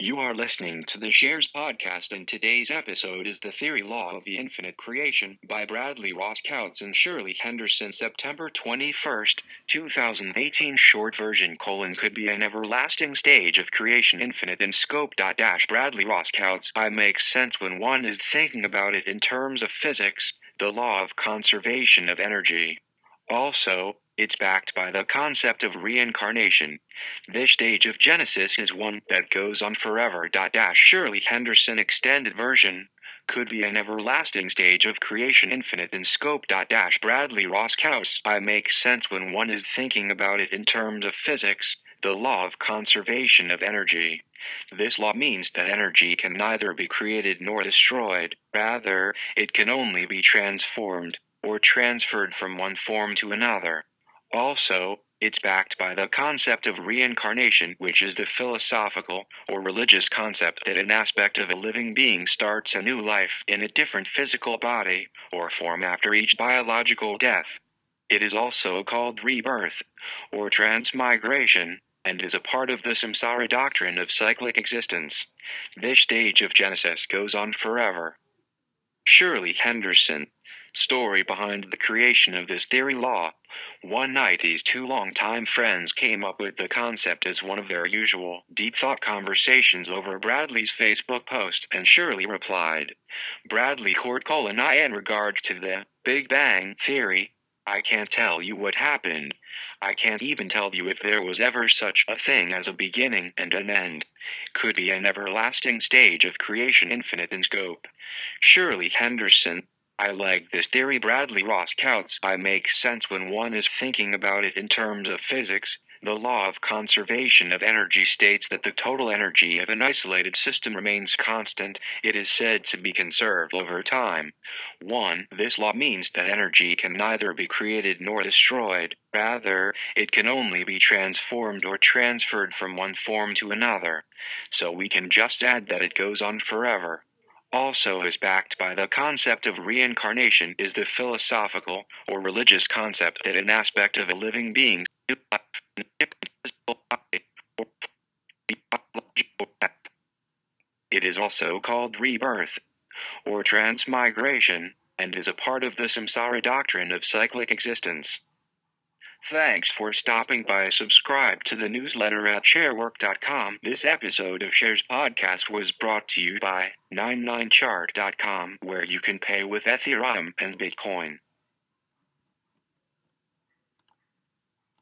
You are listening to the Shares Podcast, and today's episode is The Theory Law of the Infinite Creation by Bradley Ross Coutts and Shirley Henderson, September 21st, 2018. Short version colon could be an everlasting stage of creation infinite in scope. Dash Bradley Ross Coutts. I make sense when one is thinking about it in terms of physics, the law of conservation of energy. Also, it's backed by the concept of reincarnation. This stage of Genesis is one that goes on forever. Shirley Henderson extended version could be an everlasting stage of creation infinite in scope. Bradley Ross Coutts. I make sense when one is thinking about it in terms of physics, the law of conservation of energy. This law means that energy can neither be created nor destroyed, rather, it can only be transformed or transferred from one form to another. Also, it's backed by the concept of reincarnation, which is the philosophical or religious concept that an aspect of a living being starts a new life in a different physical body or form after each biological death. It is also called rebirth or transmigration and is a part of the samsara doctrine of cyclic existence. This stage of Genesis goes on forever. Shirley Henderson story behind the creation of this theory law. One night, these two longtime friends came up with the concept as one of their usual deep thought conversations over Bradley's Facebook post, and Shirley replied, Bradley Coutts colon I in regards to the Big Bang Theory. I can't tell you what happened. I can't even tell you if there was ever such a thing as a beginning and an end. Could be an everlasting stage of creation infinite in scope. Shirley Henderson, I like this theory Bradley Ross Coutts. I make sense when one is thinking about it in terms of physics. The law of conservation of energy states that the total energy of an isolated system remains constant. It is said to be conserved over time. 1. This law means that energy can neither be created nor destroyed. Rather, it can only be transformed or transferred from one form to another. So we can just add that it goes on forever also is backed by the concept of reincarnation is the philosophical or religious concept that an aspect of a living being it is also called rebirth or transmigration and is a part of the samsara doctrine of cyclic existence. Thanks for stopping by. Subscribe to the newsletter at sharework.com. This episode of Shares Podcast was brought to you by 99chart.com, where you can pay with Ethereum and Bitcoin.